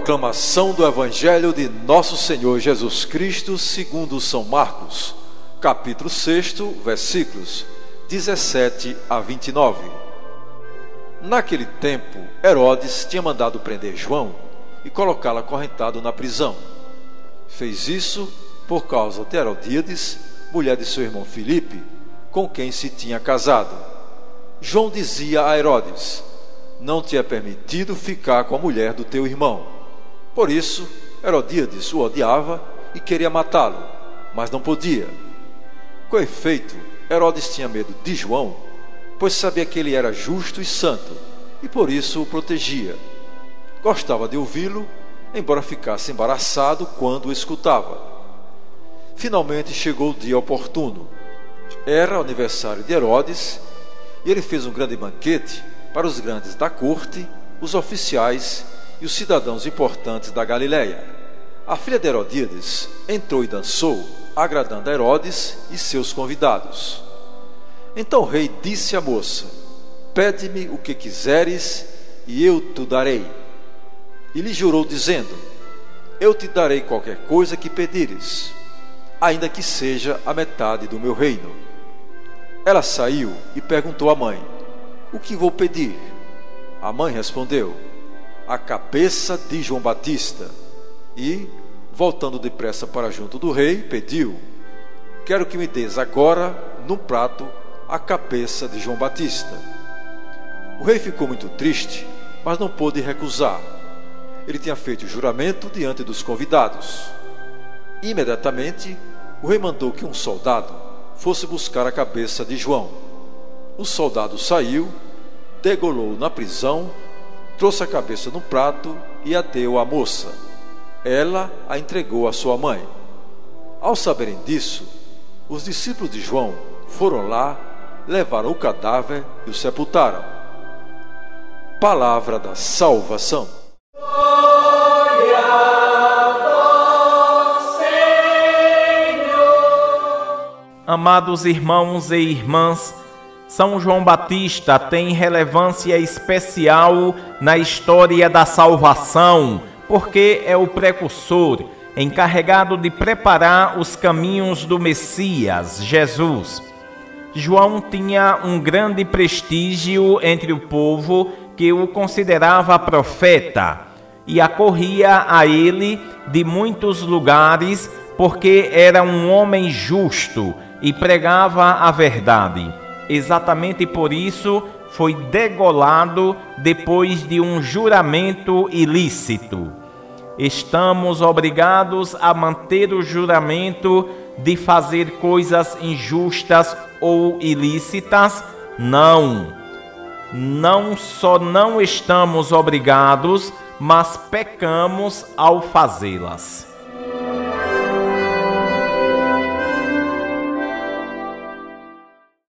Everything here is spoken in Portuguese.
Proclamação do Evangelho de Nosso Senhor Jesus Cristo, segundo São Marcos, capítulo 6, versículos 17 a 29. Naquele tempo, Herodes tinha mandado prender João e colocá-lo acorrentado na prisão. Fez isso por causa de Herodíades, mulher de seu irmão Filipe, com quem se tinha casado. João dizia a Herodes: Não te é permitido ficar com a mulher do teu irmão. Por isso, Herodíades o odiava e queria matá-lo, mas não podia. Com efeito, Herodes tinha medo de João, pois sabia que ele era justo e santo, e por isso o protegia. Gostava de ouvi-lo, embora ficasse embaraçado quando o escutava. Finalmente chegou o dia oportuno. Era o aniversário de Herodes, e ele fez um grande banquete para os grandes da corte, os oficiais e os cidadãos importantes da Galiléia. A filha de Herodíades entrou e dançou, agradando a Herodes e seus convidados. Então o rei disse à moça: Pede-me o que quiseres e eu te darei. E lhe jurou, dizendo: Eu te darei qualquer coisa que pedires, ainda que seja a metade do meu reino. Ela saiu e perguntou à mãe: O que vou pedir? A mãe respondeu: a cabeça de João Batista e, voltando depressa para junto do rei, pediu: Quero que me des agora, num prato, a cabeça de João Batista. O rei ficou muito triste, mas não pôde recusar. Ele tinha feito o juramento diante dos convidados. Imediatamente, o rei mandou que um soldado fosse buscar a cabeça de João. O soldado saiu, degolou na prisão trouxe a cabeça no prato e a deu à moça. Ela a entregou à sua mãe. Ao saberem disso, os discípulos de João foram lá, levaram o cadáver e o sepultaram. Palavra da salvação. Amados irmãos e irmãs, são João Batista tem relevância especial na história da salvação, porque é o precursor, encarregado de preparar os caminhos do Messias, Jesus. João tinha um grande prestígio entre o povo que o considerava profeta e acorria a ele de muitos lugares porque era um homem justo e pregava a verdade. Exatamente por isso foi degolado depois de um juramento ilícito. Estamos obrigados a manter o juramento de fazer coisas injustas ou ilícitas? Não. Não só não estamos obrigados, mas pecamos ao fazê-las.